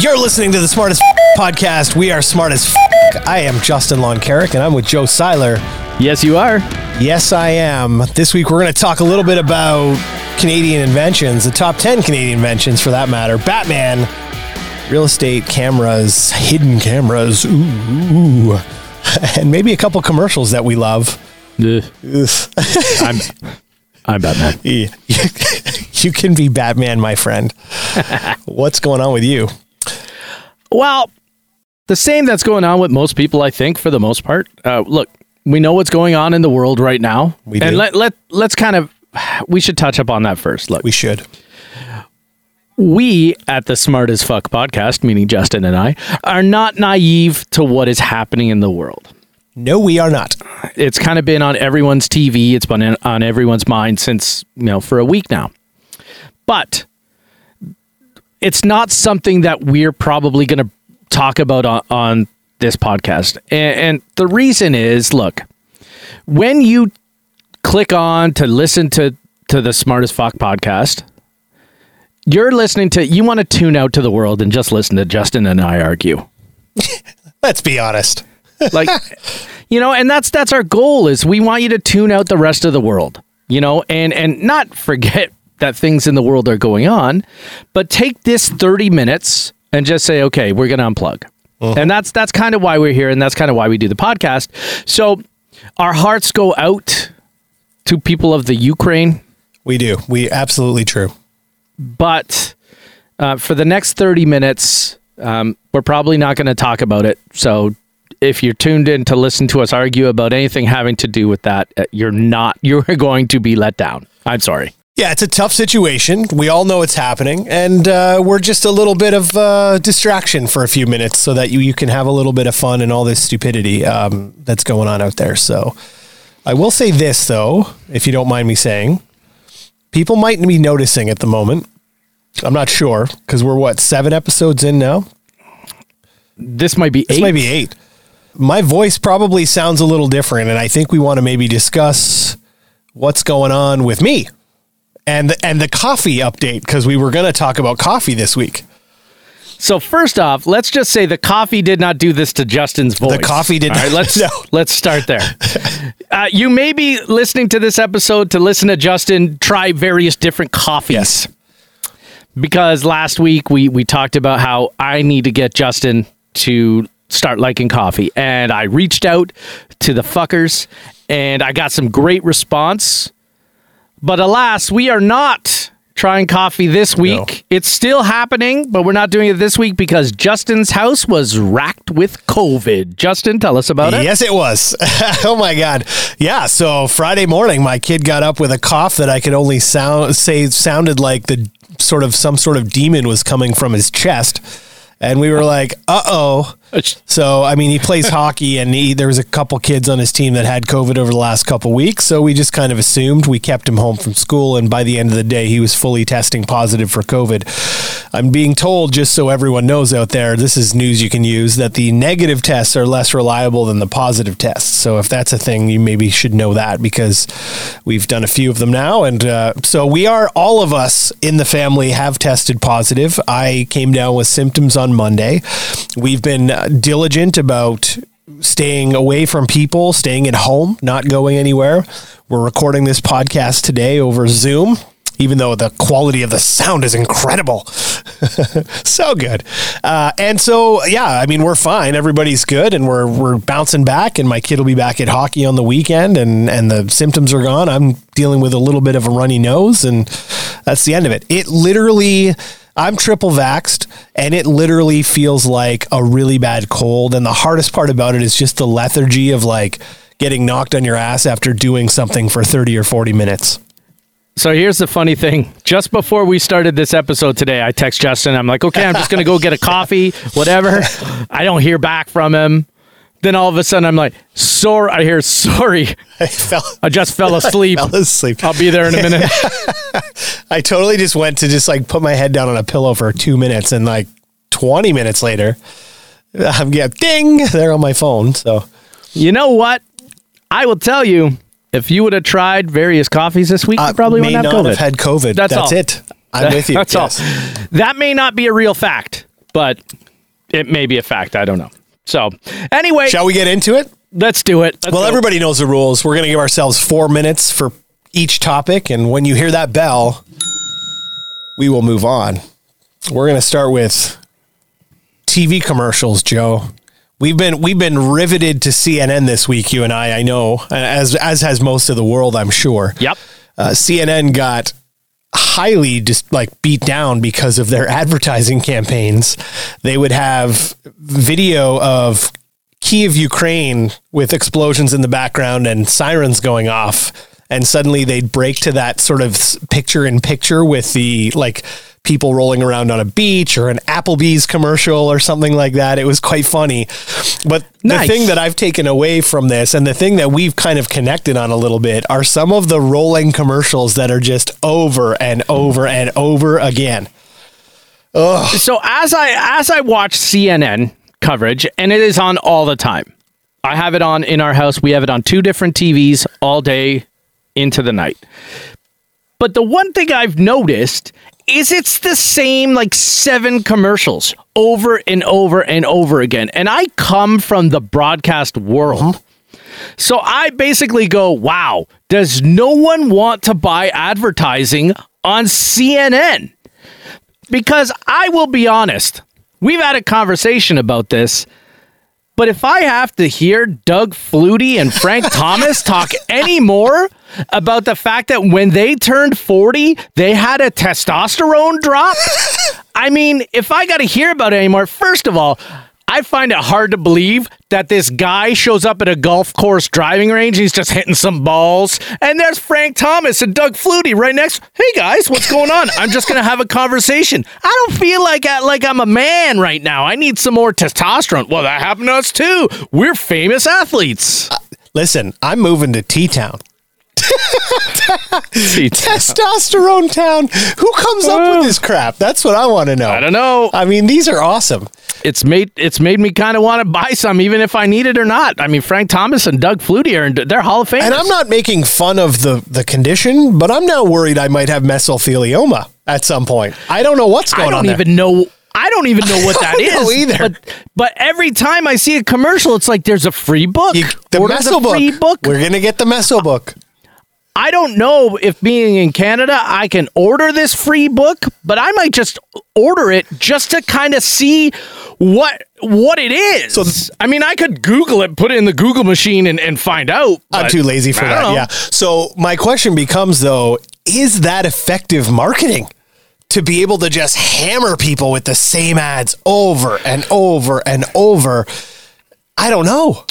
You're listening to the Smartest Podcast. We are smart as I am Justin Loncarrick, and I'm with Joe Seiler. Yes, you are. Yes, I am. This week, we're going to talk a little bit about Canadian inventions, the top 10 Canadian inventions for that matter. Batman, real estate, cameras, hidden cameras, ooh, and maybe a couple commercials that we love. I'm I'm Batman. You can be Batman, my friend. What's going on with you? Well, the same that's going on with most people, I think, for the most part. Uh, look, we know what's going on in the world right now, We and do. let let let's kind of we should touch upon that first. Look, We should. we at the Smart as Fuck podcast, meaning Justin and I, are not naive to what is happening in the world. No, we are not. It's kind of been on everyone's TV. It's been on everyone's mind since, you know, for a week now. But it's not something that we're probably going to talk about on, on this podcast. And, and the reason is look, when you click on to listen to, to the Smartest Fuck podcast, you're listening to, you want to tune out to the world and just listen to Justin and I argue Let's be honest. like you know and that's that's our goal is we want you to tune out the rest of the world you know and and not forget that things in the world are going on but take this 30 minutes and just say okay we're going to unplug and that's that's kind of why we're here and that's kind of why we do the podcast. So our hearts go out to people of the ukraine. We do. We absolutely true. but uh, for the next 30 minutes um, we're probably not going to talk about it. So if you're tuned in to listen to us argue about anything having to do with that uh, you're not you're going to be let down. I'm sorry Yeah, it's a tough situation. We all know it's happening, and uh, we're just a little bit of uh, distraction for a few minutes so that you, you can have a little bit of fun and all this stupidity um, that's going on out there. So I will say this, though, if you don't mind me saying, people might be noticing at the moment. I'm not sure because we're what, seven episodes in now? this might be This eight. might be eight. My voice probably sounds a little different, and I think we want to maybe discuss what's going on with me and the, and the coffee update because we were going to talk about coffee this week. so first off let's just say the coffee did not do this to justin's voice The coffee did All right, not- let's no. let's start there uh, you may be listening to this episode to listen to justin try various different coffees Yes. because last week we we talked about how I need to get Justin to start liking coffee, and I reached out to the fuckers, and I got some great response. But alas, we are not trying coffee this week. No. It's still happening, but we're not doing it this week because Justin's house was racked with COVID. Justin, tell us about it. Yes, it was. oh my god. Yeah. So Friday morning, my kid got up with a cough that I could only sound say sounded like the sort of some sort of demon was coming from his chest, and we were like, "Uh oh." So, I mean, he plays hockey, and he, there was a couple kids on his team that had COVID over the last couple weeks. So we just kind of assumed we kept him home from school, and by the end of the day, he was fully testing positive for COVID. I'm being told, just so everyone knows out there, this is news you can use, that the negative tests are less reliable than the positive tests. So if that's a thing, you maybe should know that because we've done a few of them now, and uh, so we are all of us in the family have tested positive. I came down with symptoms on Monday. We've been diligent about staying away from people, staying at home, not going anywhere. We're recording this podcast today over Zoom, even though the quality of the sound is incredible. so good. Uh, and so, yeah, I mean, we're fine. Everybody's good, and we're we're bouncing back. And my kid will be back at hockey on the weekend, and and the symptoms are gone. I'm dealing with a little bit of a runny nose, and that's the end of it. It literally. I'm triple vaxxed and it literally feels like a really bad cold. And the hardest part about it is just the lethargy of like getting knocked on your ass after doing something for 30 or 40 minutes. So here's the funny thing. Just before we started this episode today, I text Justin. I'm like, okay, I'm just going to go get a coffee, whatever. I don't hear back from him. Then all of a sudden, I'm like, sorry. I hear, sorry. I fell, I just fell asleep. fell asleep. I'll be there in a minute. I totally just went to just like put my head down on a pillow for two minutes and like 20 minutes later, I'm yeah, ding, They're on my phone. So you know what? I will tell you, if you would have tried various coffees this week, you I probably wouldn't have COVID. have had COVID. That's That's, all. it. I'm with you. That's Yes. all. That may not be a real fact, but it may be a fact. I don't know. So, anyway, Shall we get into it? let's do it. Let's Well, go. everybody knows the rules. We're going to give ourselves four minutes for each topic. And when you hear that bell, we will move on. We're going to start with TV commercials, Joe. We've been we've been riveted to CNN this week. You and I, I know, as as has most of the world, I'm sure. Yep. Uh, CNN got highly just like beat down because of their advertising campaigns. They would have video of Kiev, Ukraine with explosions in the background and sirens going off. And suddenly they'd break to that sort of picture in picture with the like people rolling around on a beach or an Applebee's commercial or something like that. It was quite funny. But Nice. the thing that I've taken away from this and the thing that we've kind of connected on a little bit are some of the rolling commercials that are just over and over and over again. So as I as I watch CNN coverage, and it is on all the time. I have it on in our house. We have it on two different TVs all day into the night. But the one thing I've noticed is it's the same like seven commercials over and over and over again. And I come from the broadcast world. Mm-hmm. So I basically go, wow, does no one want to buy advertising on CNN? Because I will be honest, we've had a conversation about this. But if I have to hear Doug Flutie and Frank Thomas talk anymore about the fact that when they turned 40, they had a testosterone drop, I mean, if I got to hear about it anymore, first of all, I find it hard to believe that this guy shows up at a golf course driving range. He's just hitting some balls. And there's Frank Thomas and Doug Flutie right next. Hey guys, what's going on? I'm just to have a conversation. I don't feel like, I, like I'm a man right now. I need some more testosterone. Well, that happened to us too. We're famous athletes. Uh, listen, I'm moving to T Town. Testosterone Town. Who comes up with this crap? That's what I want to know. I don't know. I mean, these are awesome. It's made it's made me kind of want to buy some, even if I need it or not. I mean, Frank Thomas and Doug Flutie are they're Hall of Famers. And I'm not making fun of the, the condition, but I'm now worried I might have mesothelioma at some point. I don't know what's going on. I don't there. even know. I don't even know what that is either. But, but every time I see a commercial, it's like there's a free book. You, the Order meso book. We're gonna get the meso book. I don't know if being in Canada, I can order this free book, but I might just order it just to kind of see what what it is. So- I mean, I could Google it, put it in the Google machine, and, and find out. I'm too lazy for that. know. Yeah. So my question becomes though, is that effective marketing? To be able to just hammer people with the same ads over and over and over. I don't know.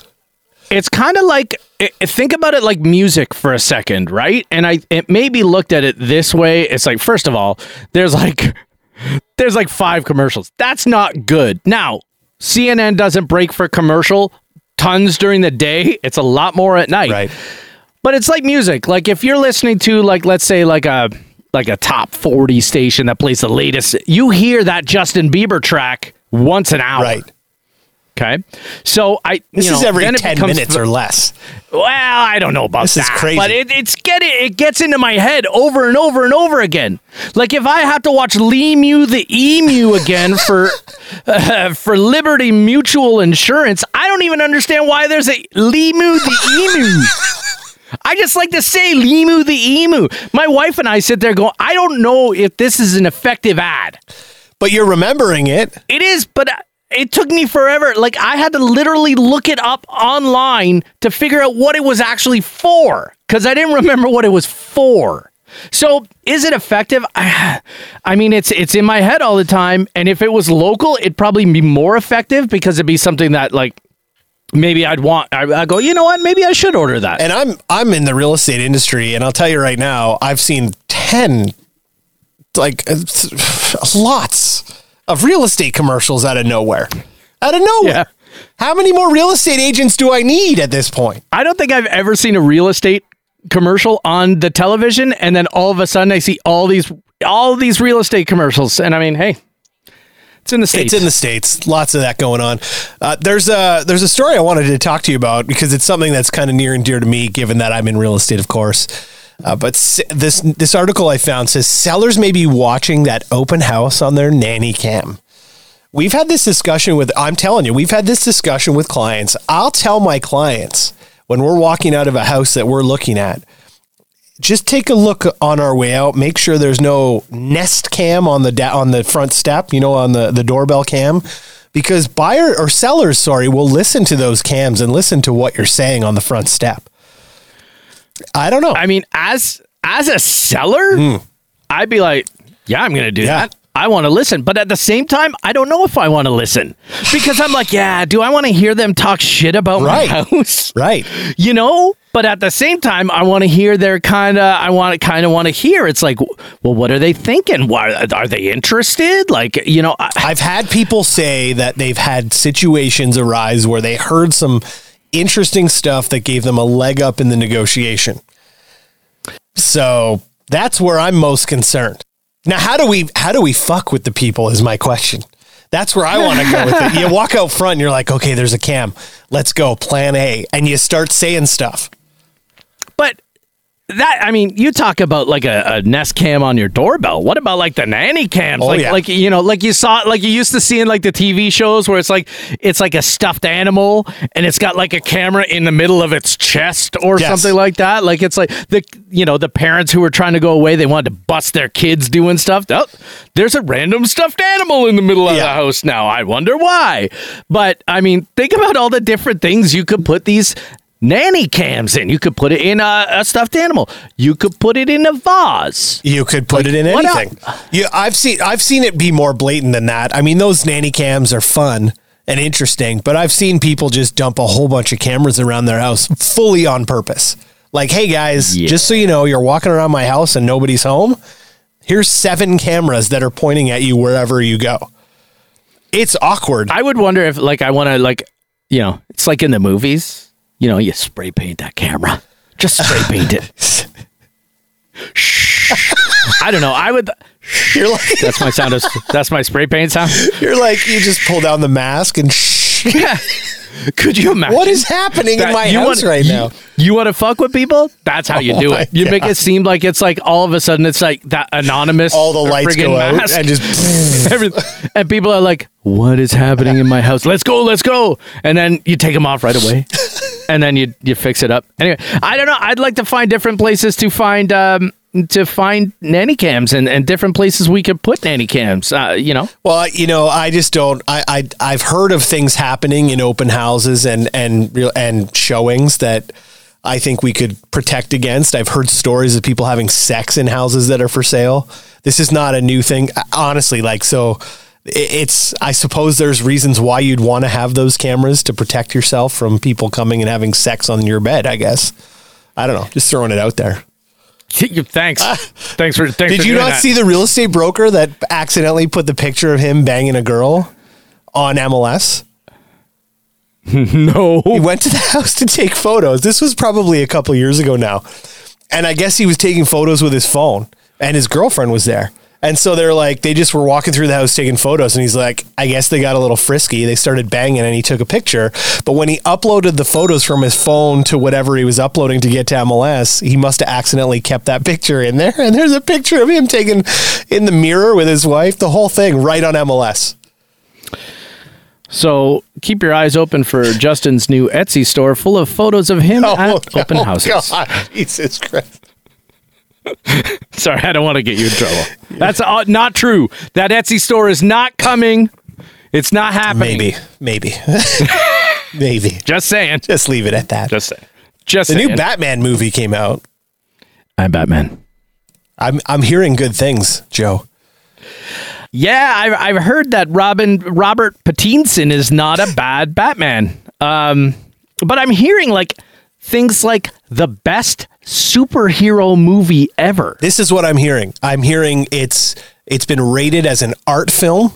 It's kind of like think about it like music for a second, right? And I it maybe looked at it this way. It's like first of all, there's like there's like five commercials. That's not good. Now, CNN doesn't break for commercial tons during the day. It's a lot more at night. Right. But it's like music. Like if you're listening to like let's say like a like a top 40 station that plays the latest, you hear that Justin Bieber track once an hour. Right. Okay. So I This you know, is every 10 becomes minutes or less. well, I don't know about This is crazy. But it, it's get it, it gets into my head over and over and over again. Like if I have to watch LiMu the Emu again for uh, for Liberty Mutual Insurance, I don't even understand why there's a LiMu the Emu. I just like to say LiMu the Emu. My wife and I sit there going, I don't know if this is an effective ad. But you're remembering it. It is, but it took me forever. Like I had to literally look it up online to figure out what it was actually for because I didn't remember what it was for. So is it effective? I, mean, it's it's in my head all the time, and if it was local, it'd probably be more effective because it'd be something that like maybe I'd want. I, I go, you know what? Maybe I should order that. And I'm I'm in the real estate industry, and I'll tell you right now, I've seen ten, like uh, lots of real estate commercials out of nowhere, out of nowhere. Yeah. How many more real estate agents do I need at this point? I don't think I've ever seen a real estate commercial on the television, and then all of a sudden I see all these all these real estate commercials, and I mean, hey, it's in the states. It's in the states. Lots of that going on. Uh, there's a there's a story I wanted to talk to you about because it's something that's kind of near and dear to me, given that I'm in real estate, of course. Uh, but this this article I found says sellers may be watching that open house on their nanny cam. We've had this discussion with, I'm telling you, we've had this discussion with clients. I'll tell my clients when we're walking out of a house that we're looking at, just take a look on our way out. Make sure there's no nest cam on the da- on the front step, you know, on the, the doorbell cam, because buyer or sellers, sorry, will listen to those cams and listen to what you're saying on the front step. I don't know. I mean, as as a seller, hmm. I'd be like, yeah, I'm going to do. Yeah. that. I want to listen, but at the same time, I don't know if I want to listen because I'm like, yeah, do I want to hear them talk shit about Right. my house? right. You know, but at the same time, I want to hear their kind of. I want to kind of want to hear. It's like, well, what are they thinking? Why are they interested? Like, you know, I, I've had people say that they've had situations arise where they heard some interesting stuff that gave them a leg up in the negotiation. So that's where I'm most concerned. Now, how do we how do we fuck with the people is my question. That's where I want to go with it. You walk out front and you're like, okay, there's a cam. Let's go, plan A. And you start saying stuff. But that I mean, you talk about like a, a Nest cam on your doorbell. What about like the nanny cams? Oh, like yeah. like you know, like you saw like you used to see in like the TV shows where it's like it's like a stuffed animal and it's got like a camera in the middle of its chest or Yes. something like that. Like it's like the you know, the parents who were trying to go away, they wanted to bust their kids doing stuff. Oh, there's a random stuffed animal in the middle of the house now. I wonder why. But I mean, think about all the different things you could put these nanny cams in. You could put it in a, a stuffed animal. You could put it in a vase. You could put it in anything. Yeah, I've seen I've seen it be more blatant than that. I mean, those nanny cams are fun and interesting, but I've seen people just dump a whole bunch of cameras around their house fully on purpose. Like, hey guys, Yeah. just so you know, you're walking around my house and nobody's home. Here's seven cameras that are pointing at you wherever you go. It's awkward. I would wonder if like I want to like you know, it's like in the movies. You know, you spray paint that camera. Just spray paint it. Shh. I don't know. I would. You're like That's my sound. Of, that's my spray paint sound. you're like you just pull down the mask and shh. Could you imagine? What is happening in my house wanna- right you- now? You want to fuck with people? That's how you Oh do it. You make it seem like it's like all of a sudden it's like that anonymous. All the lights go out mask. and just Every- and people are like, "What is happening in my house? Let's go, let's go!" And then you take them off right away, and then you you fix it up. Anyway, I don't know. I'd like to find different places to find um to find nanny cams and, and different places we could put nanny cams. Uh, you know, Well, you know, I just don't. I, I I've heard of things happening in open houses and and real and showings that I think we could protect against. I've heard stories of people having sex in houses that are for sale. This is not a new thing, honestly. Like so, it's. I suppose there's reasons why you'd want to have those cameras to protect yourself from people coming and having sex on your bed. I guess. I don't know. Just throwing it out there. thanks, ah. thanks for. Thanks Did for you not that. see the real estate broker that accidentally put the picture of him banging a girl on MLS? No, He went to the house to take photos. This was probably a couple years ago now. And I guess he was taking photos with his phone and his girlfriend was there. And so they're like, they just were walking through the house taking photos. And he's like, I guess they got a little frisky. They started banging and he took a picture. But when he uploaded the photos from his phone to whatever he was uploading to get to MLS, he must have accidentally kept that picture in there. And there's a picture of him taken in the mirror with his wife, the whole thing right on MLS. So keep your eyes open for Justin's new Etsy store full of photos of him oh, at oh, open oh, houses. God, Jesus Christ. Sorry, I don't want to get you in trouble. That's uh, not true. That Etsy store is not coming. It's not happening. Maybe, maybe, maybe. Just saying. Just leave it at that. Just saying. Just the saying. new Batman movie came out. I'm Batman. I'm I'm hearing good things, Joe. Yeah, I've, I've heard that Robin Robert Pattinson is not a bad Batman. Um, but I'm hearing like things like the best superhero movie ever. This is what I'm hearing. I'm hearing it's it's been rated as an art film.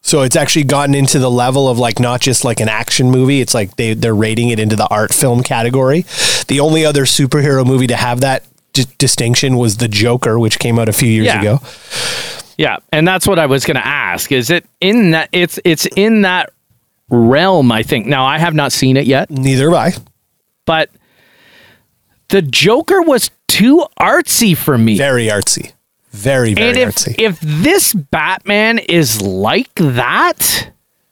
So it's actually gotten into the level of like not just like an action movie. It's like they they're rating it into the art film category. The only other superhero movie to have that d- distinction was The Joker, which came out a few years Yeah. ago. Yeah, and that's what I was going to ask. Is it in that? It's it's in that realm. I think. Now I have not seen it yet, Neither have I. but the Joker was too artsy for me. Very artsy. Very, very and if artsy. if this Batman is like that,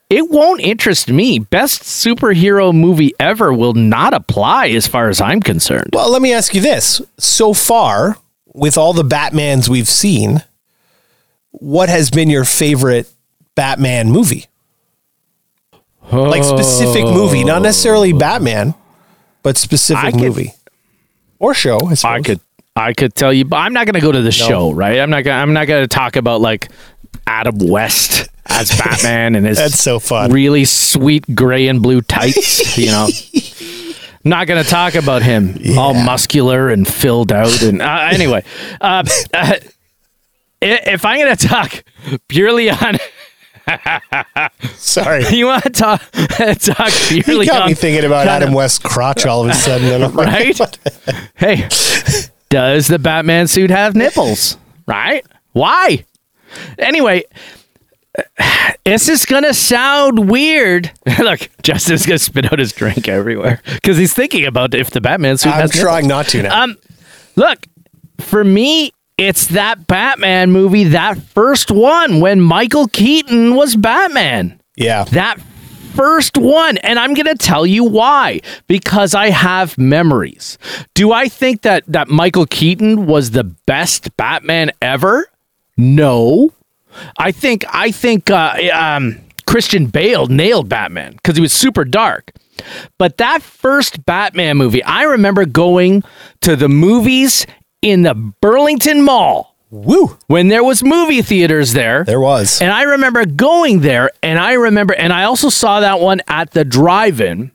it won't interest me. Best superhero movie ever will not apply as far as I'm concerned. well, let me ask you this. So far, with all the Batmans we've seen, what has been your favorite Batman movie? Like specific movie, not necessarily oh. Batman, but specific I could- movie or show. I, I could I could tell you, but I'm not going to go to the show, right? I'm not gonna, I'm not going to talk about like Adam West as Batman and his That's so fun. really sweet gray and blue tights, you know. Not going to talk about him, all muscular and filled out. And uh, anyway, uh, uh, if I'm going to talk purely on, Sorry. you want to talk, talk You got on, me thinking about Adam of- West's crotch all of a sudden. And I'm like, right? hey, does the Batman suit have nipples? Right? Why? Anyway, this is gonna sound weird. Look, Justin's gonna spit out his drink everywhere because he's thinking about if the Batman suit I'm has nipples. trying not to now. Um, look, for me, it's that Batman movie, that first one when Michael Keaton was Batman. yeah. That first one. And I'm going to tell you why. Because I have memories. Do I think that, that Michael Keaton was the best Batman ever? No. I think I think uh, um, Christian Bale nailed Batman because he was super dark. But that first Batman movie, I remember going to the movies in the Burlington Mall Woo. when there was movie theaters there. There was. And I remember going there, and I remember, and I also saw that one at the drive-in.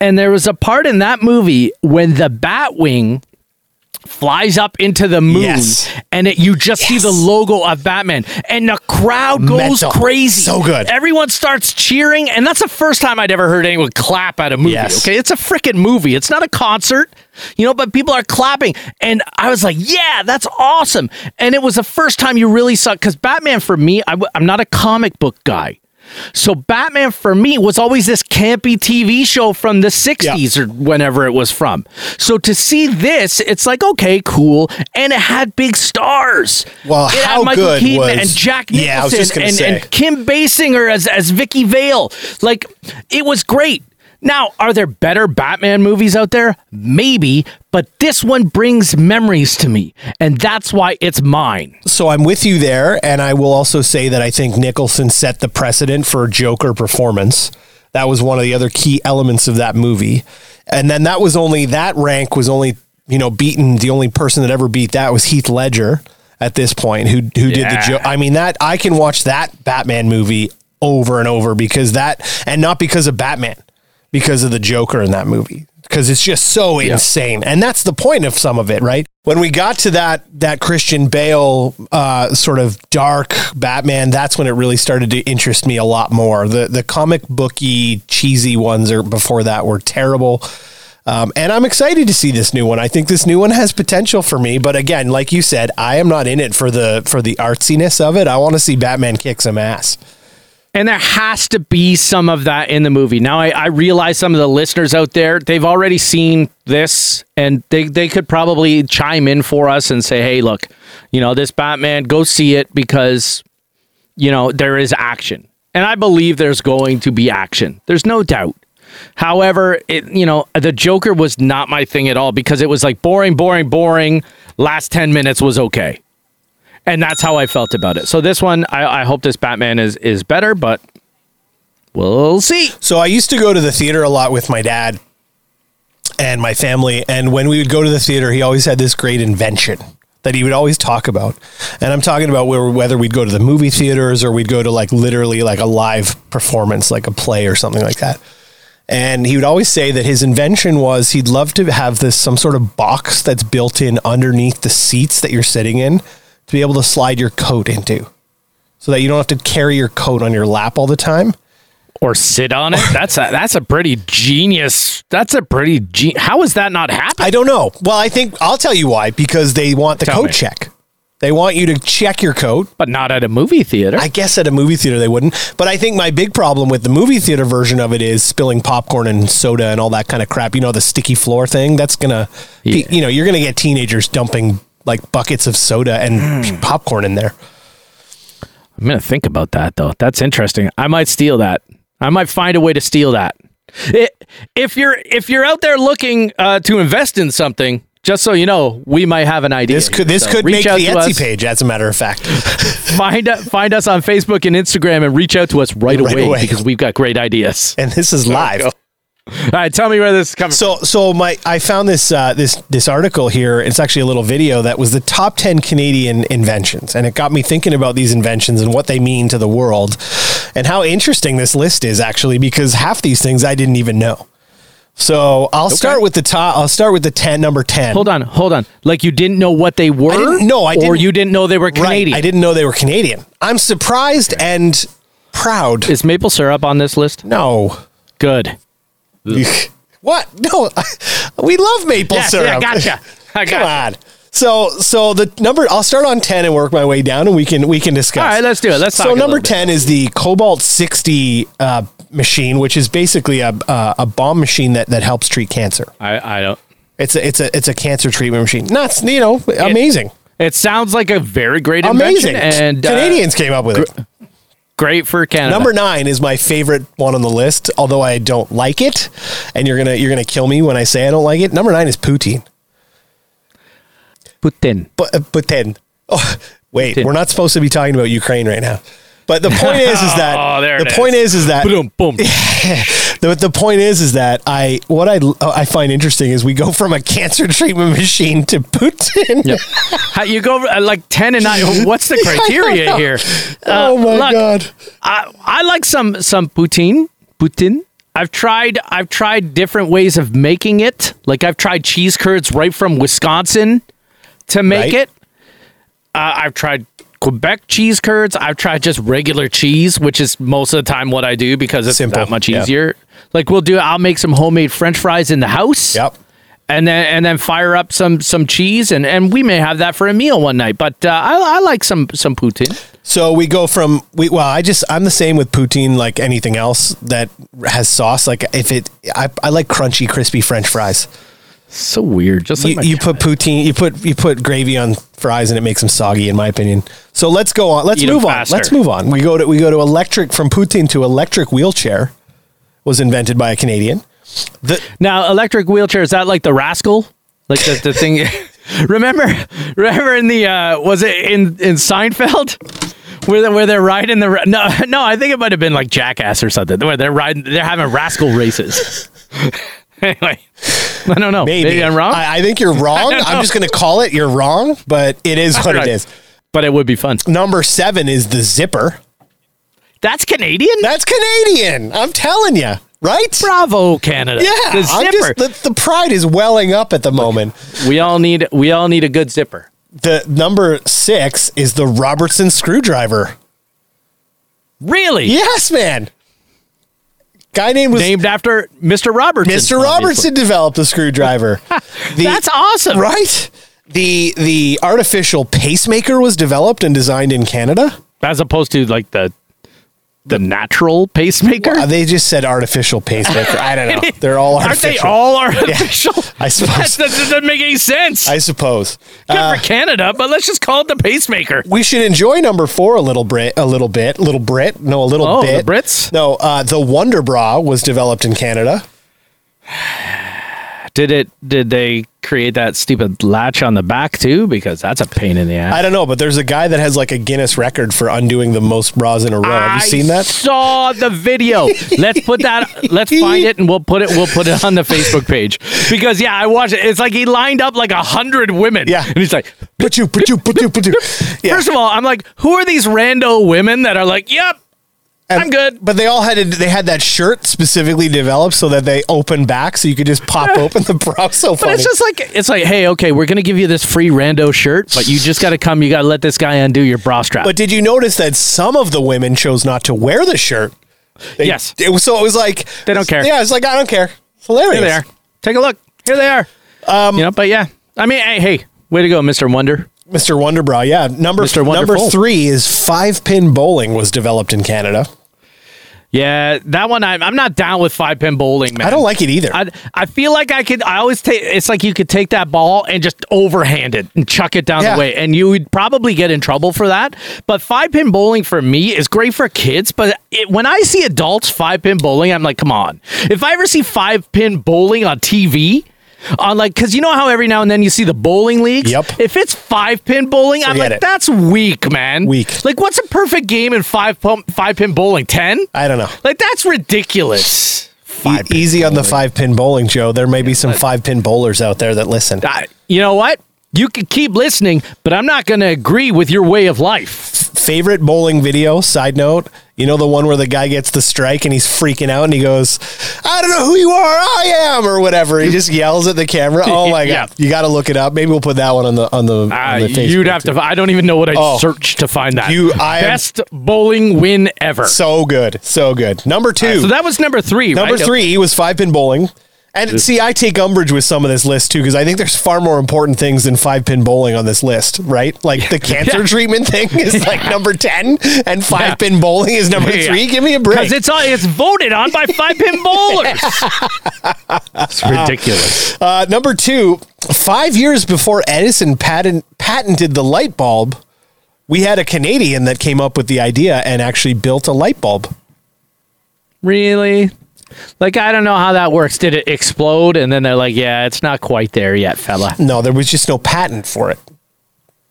And there was a part in that movie when the Batwing flies up into the moon, Yes. and it, you just see the logo of Batman, and the crowd goes Mental. crazy. So good. Everyone starts cheering, and that's the first time I'd ever heard anyone clap at a movie. Yes. Okay, it's a freaking movie. It's not a concert, you know, but people are clapping, and I was like, "Yeah, that's awesome!" And it was the first time you really saw because Batman for me, I I'm not a comic book guy. So Batman for me was always this campy TV show from the 60s or whenever it was from. So to see this, it's like okay, cool, and it had big stars. Well, it how good Keaton was- and Jack Nicholson Yeah, I was just gonna and, and Kim Basinger as as Vicki Vale. Like it was great. Now, are there better Batman movies out there? Maybe, but this one brings memories to me, and that's why it's mine. So I'm with you there, and I will also say that I think Nicholson set the precedent for Joker performance. That was one of the other key elements of that movie, and then that was only that rank was only you know beaten. The only person that ever beat that was Heath Ledger at this point, who who did the Yeah. Joker. I mean that I can watch that Batman movie over and over because that, and not because of Batman, because of the Joker in that movie because it's just so insane and that's the point of some of it right when we got to that that christian bale uh, sort of dark batman that's when it really started to interest me a lot more the the comic booky cheesy ones or before that were terrible um, and I'm excited to see this new one. I think this new one has potential for me, but again, like you said, I am not in it for the for the artsiness of it. I want to see Batman kick some ass. And there has to be some of that in the movie. Now, I, I realize some of the listeners out there, they've already seen this and they, they could probably chime in for us and say, hey, look, you know, this Batman, go see it because, you know, there is action. And I believe there's going to be action. There's no doubt. However, it, you know, the Joker was not my thing at all because it was like boring, boring, boring. Last 10 minutes was okay and that's how I felt about it. So this one, I, I hope this Batman is is better, but we'll see. So I used to go to the theater a lot with my dad and my family. And when we would go to the theater, he always had this great invention that he would always talk about. And I'm talking about whether we'd go to the movie theaters or we'd go to like literally like a live performance, like a play or something like that. And he would always say that his invention was he'd love to have this some sort of box that's built in underneath the seats that you're sitting in to be able to slide your coat into so that you don't have to carry your coat on your lap all the time. Or sit on it. That's a that's a pretty genius. That's a pretty ge- How is that not happening? I don't know. Well, I think I'll tell you why because they want the Tell coat me. check. They want you to check your coat. But not at a movie theater. I guess at a movie theater they wouldn't. But I think my big problem with the movie theater version of it is spilling popcorn and soda and all that kind of crap. You know, the sticky floor thing. That's gonna, Yeah. you know, you're gonna get teenagers dumping like buckets of soda and Hmm. popcorn in there. I'm gonna think about that though. That's interesting. I might steal that. I might find a way to steal that. I- if you're if you're out there looking uh, to invest in something, just so you know, we might have an idea. This could this So could reach make the Etsy us. page, as a matter of fact. Find find us on Facebook and Instagram and reach out to us right, Right away, away. because we've got great ideas. and this is live. All right, tell me where this is coming. So so my I found this uh, this this article here. It's actually a little video that was the top ten Canadian inventions, and it got me thinking about these inventions and what they mean to the world, and how interesting this list is actually because half these things I didn't even know. So I'll start with the top. I'll start with the ten number ten. Hold on, hold on. Like you didn't know what they were? I didn't- no, I Or didn't. you didn't know they were Canadian? Right. I didn't know they were Canadian. I'm surprised and proud. Is maple syrup on this list? no. Good. what? No. we love maple Yes, syrup. yeah, gotcha. I Come gotcha. on. So so the number I'll start on 10 and work my way down and we can we can discuss. All right, let's do it. Let's talk So number little bit. 10 is the Cobalt 60 uh, machine which is basically a uh, a bomb machine that that helps treat cancer. I, I don't. It's a it's a it's a cancer treatment machine. Nuts, you know, amazing. It sounds like a very great Amazing. invention and uh, Canadians came up with it. Great for Canada. Number nine is my favorite one on the list, although I don't like it, and you're gonna you're gonna kill me when I say I don't like it. Number nine is poutine. Putin. But uh, but oh, wait, Putin. we're not supposed to be talking about Ukraine right now. But the point is, is that Oh, the it point is. is, is that Boom, boom. the, the point is, is that I what I I find interesting is we go from a cancer treatment machine to Putin. Yep. How you go uh, like ten and nine? What's the criteria here? oh my look, god! I, I like some some Putin. Putin. I've tried I've tried different ways of making it. Like I've tried cheese curds right from Wisconsin to make Right. it. Uh, I've tried Quebec cheese curds. I've tried just regular cheese, which is most of the time what I do because it's Simple. that much Yeah. easier. Like we'll do. I'll make some homemade French fries in the house Yep. and then and then fire up some some cheese and and we may have that for a meal one night. But uh, I, I like some some poutine. So we go from we well, I just I'm the same with poutine like anything else that has sauce. Like if it, I, I like crunchy, crispy French fries. So weird. Just like You, you put poutine, you put you put gravy on fries, and it makes them soggy, in my opinion. So let's go on. Let's Eat 'em move on. Let's move on. We go to we go to electric from poutine to electric wheelchair. Was invented by a Canadian. The Now, electric wheelchair is that like the rascal, like the, the thing? remember, remember in the uh, was it in in Seinfeld where they, where they're riding the no no I think it might have been like Jackass or something where they're riding they're having rascal races. anyway, I don't know. maybe, I'm wrong, I, I think you're wrong. I'm just going to call it. You're wrong, but it is what Right. it is. but it would be fun. Number seven is the zipper. That's Canadian. That's Canadian. I'm telling you, right? Bravo, Canada. Yeah, the zipper. just the, the pride is welling up at the moment. we all need we all need a good zipper. The number six is the Robertson screwdriver. Really? Yes, man. Guy named was Named after Mr. Robertson. Mr. obviously. Robertson developed a screwdriver. The- That's awesome. right. The the artificial pacemaker was developed and designed in Canada. As opposed to like the the natural pacemaker. Uh, they just said artificial pacemaker. I don't know. They're all artificial. Aren't they all artificial? I suppose. that doesn't make any sense. I suppose. Good Uh, for Canada, but let's just call it the pacemaker. we should enjoy number four a little bit. A little bit. Little Brit. No, a little Oh, bit. the Brits? No, uh, the Wonder Bra was developed in Canada. Did it? Did they create that stupid latch on the back too? Because that's a pain in the ass. I don't know, but there's a guy that has like a Guinness record for undoing the most bras in a row. Have you seen that? Saw the video. let's put that. Let's find it and we'll put it. We'll put it on the Facebook page because yeah, I watched it. It's like he lined up like a hundred women. Yeah. and he's like, Put you, put you, put you, put you. Yeah. first of all, I'm like, who are these rando women that are like, yep, I'm good. But they all had to, they had that shirt specifically developed so that they open back, so you could just pop open the bra. So But it's just like it's like, hey, okay, we're gonna give you this free rando shirt, but you just got to come. You got to let this guy undo your bra strap. but did you notice that some of the women chose not to wear the shirt? They- Yes. It was so it was like They don't care. Yeah, it's like I don't care. It's hilarious. Here they are. Take a look. Here they are. Um, you know, but yeah, I mean, hey, hey, way to go, Mister Wonder. Mr. Wonderbra, yeah. Number Mr. number Wonderful. three is five pin bowling was developed in Canada. Yeah, that one I'm, I'm not down with five pin bowling, man. I don't like it either. I, I feel like I could. I always take. It's like you could take that ball and just overhand it and chuck it down Yeah. the way, and you would probably get in trouble for that. But five pin bowling for me is great for kids. But it, when I see adults five pin bowling, I'm like, come on. If I ever see five pin bowling on TV. On like, cause you know how every now and then you see the bowling leagues. Yep. If it's five pin bowling, I'm like, it. that's weak, man. Weak. Like, what's a perfect game in five pump, five pin bowling? Ten. I don't know. Like that's ridiculous. E- easy on the five pin bowling, Joe. There may be some five pin bowlers out there that listen. I, you know what? You can keep listening, but I'm not going to agree with your way of life. Favorite bowling video, side note, you know the one where the guy gets the strike and he's freaking out and he goes, I don't know who you are, I am, or whatever. He just yells at the camera. Oh my Yeah. god. You gotta look it up. Maybe we'll put that one on the on the, Uh, on the Facebook. you'd have to. I don't even know what I Oh. searched to find that. You- I am- best bowling win ever. So, So good. So good. Number two. So that was number three. Number right? three was five pin bowling. And see, I take umbrage with some of this list too, because I think there's far more important things than five pin bowling on this list, right? Like the cancer Yeah. treatment thing is like number 10, and five pin bowling is number Yeah. three. Give me a break. Because it's all, it's voted on by five pin bowlers. it's ridiculous. Uh, number two, five years before Edison patent, patented the light bulb, we had a Canadian that came up with the idea and actually built a light bulb. Really? Like I don't know how that works. Did it explode and then they're like, "Yeah, it's not quite there yet, fella." No, there was just no patent for it.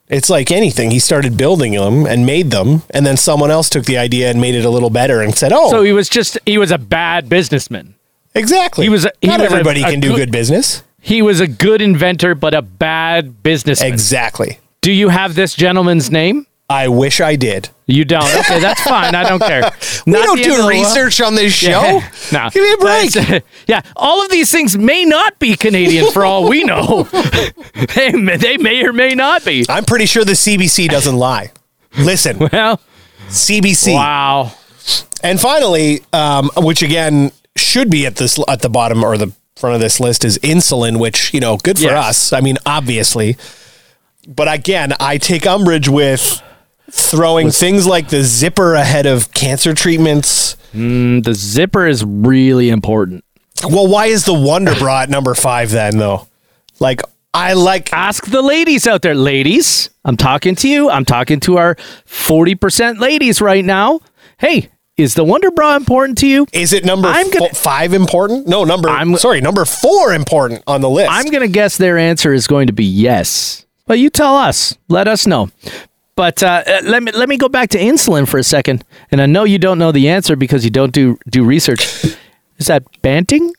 It's like anything. He started building them and made them, and then someone else took the idea and made it a little better and said, "Oh, So he was just he was a bad businessman. exactly." he was a- he Not was a- everybody a can do good- good business. He was a good inventor, but a bad businessman. Exactly. Do you have this gentleman's name? I wish I did. You don't. Okay, that's fine. I don't care. We Not don't the end of do research on this show. Yeah. No. Give me a break. Yeah, all of these things may not be Canadian for all we know. they, may- they may or may not be. I'm pretty sure the CBC doesn't lie. Listen, Well, CBC. wow. And finally, um, which again should be at this at the bottom or the front of this list is insulin, which you know, good for Yes. us. I mean, obviously, but again, I take umbrage with throwing things like the zipper ahead of cancer treatments. Mm, the zipper is really important. Well, why is the Wonder Bra at number five then, though? Like, I like. Ask the ladies out there. Ladies, I'm talking to you. I'm talking to our 40% ladies right now. Hey, is the Wonder Bra important to you? Is it number I'm gonna- fo- five important? No, number. I'm- sorry, number four important on the list. I'm going to guess their answer is going to be yes. But you tell us. Let us know. But uh, uh, let me let me go back to insulin for a second. And I know you don't know the answer because you don't do do research. Is that Banting?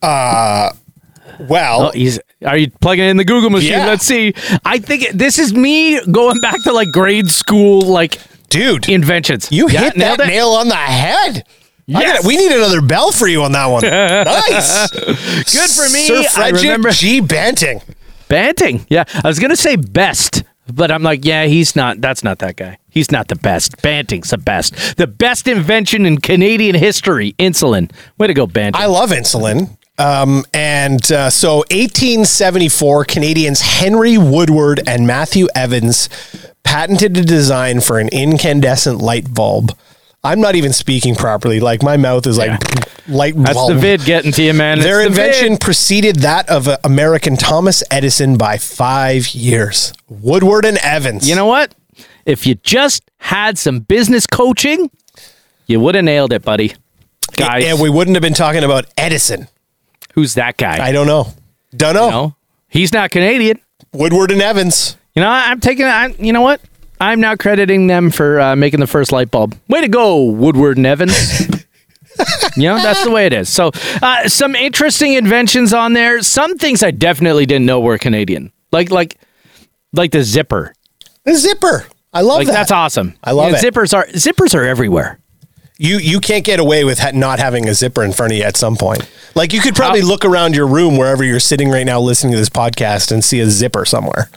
well, Oh, he's. Are you plugging in the Google machine? Yeah. Let's see. I think it- this is me going back to like grade school, like dude, inventions. you Yeah, hit that nail on the head. Yes. gotta- we need another bell for you on that one. nice. Good for me. Sir Frederick remember G. Banting. Banting. Yeah, I was gonna say best, but I'm like, yeah, he's not. That's not that guy. He's not the best. Banting's the best. The best invention in Canadian history. Insulin. Way to go, Banting. I love insulin. Um, and uh, so 1874, Canadians Henry Woodward and Matthew Evans patented a design for an incandescent light bulb. I'm not even speaking properly. Like my mouth is like light That's the vid getting to you, man. Their the invention vid. preceded that of uh, American Thomas Edison by five years. Woodward and Evans. You know what? If you just had some business coaching, you would have nailed it, buddy. Guys, and we wouldn't have been talking about Edison. who's that guy? I don't know. Don't know. no, he's not Canadian. Woodward and Evans. You know, I'm taking. I, you know what? I'm now crediting them for uh, making the first light bulb. Way to go, Woodward and Evans. you know, that's the way it is. So, uh, some interesting inventions on there. Some things I definitely didn't know were Canadian, like like like the zipper. The zipper. I love Like that. that's awesome. I love You know, it. Zippers are zippers are everywhere. You you can't get away with ha- not having a zipper in front of you at some point. Like you could probably How- look around your room wherever you're sitting right now listening to this podcast and see a zipper somewhere.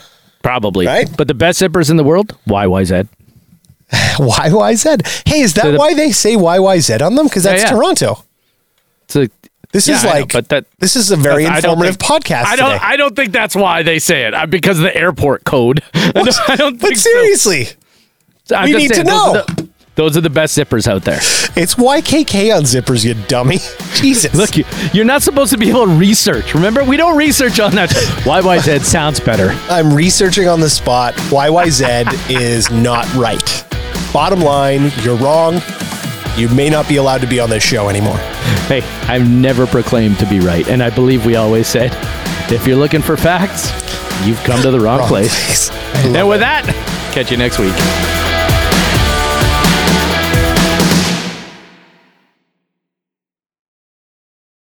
Probably. Right? But the best zippers in the world, YYZ. YYZ. Hey, is that So the- why they say YYZ on them? Because that's Yeah, yeah. Toronto. It's a, This Yeah, is I know, like, but that- this is a very informative think- podcast. I don't. today. I don't think that's why they say it uh, because of the airport code. I don't, I don't but so. seriously, I'm we just need to saying, those know. are the- Those are the best zippers out there. It's YKK on zippers, you dummy. Jesus. Look, you, you're not supposed to be able to research. Remember, we don't research on that. YYZ sounds better. I'm researching on the spot. YYZ is not right. Bottom line, you're wrong. You may not be allowed to be on this show anymore. Hey, I've never proclaimed to be right, and I believe we always said, if you're looking for facts, you've come to the wrong, Wrong place. place. And with it. that, catch you next week.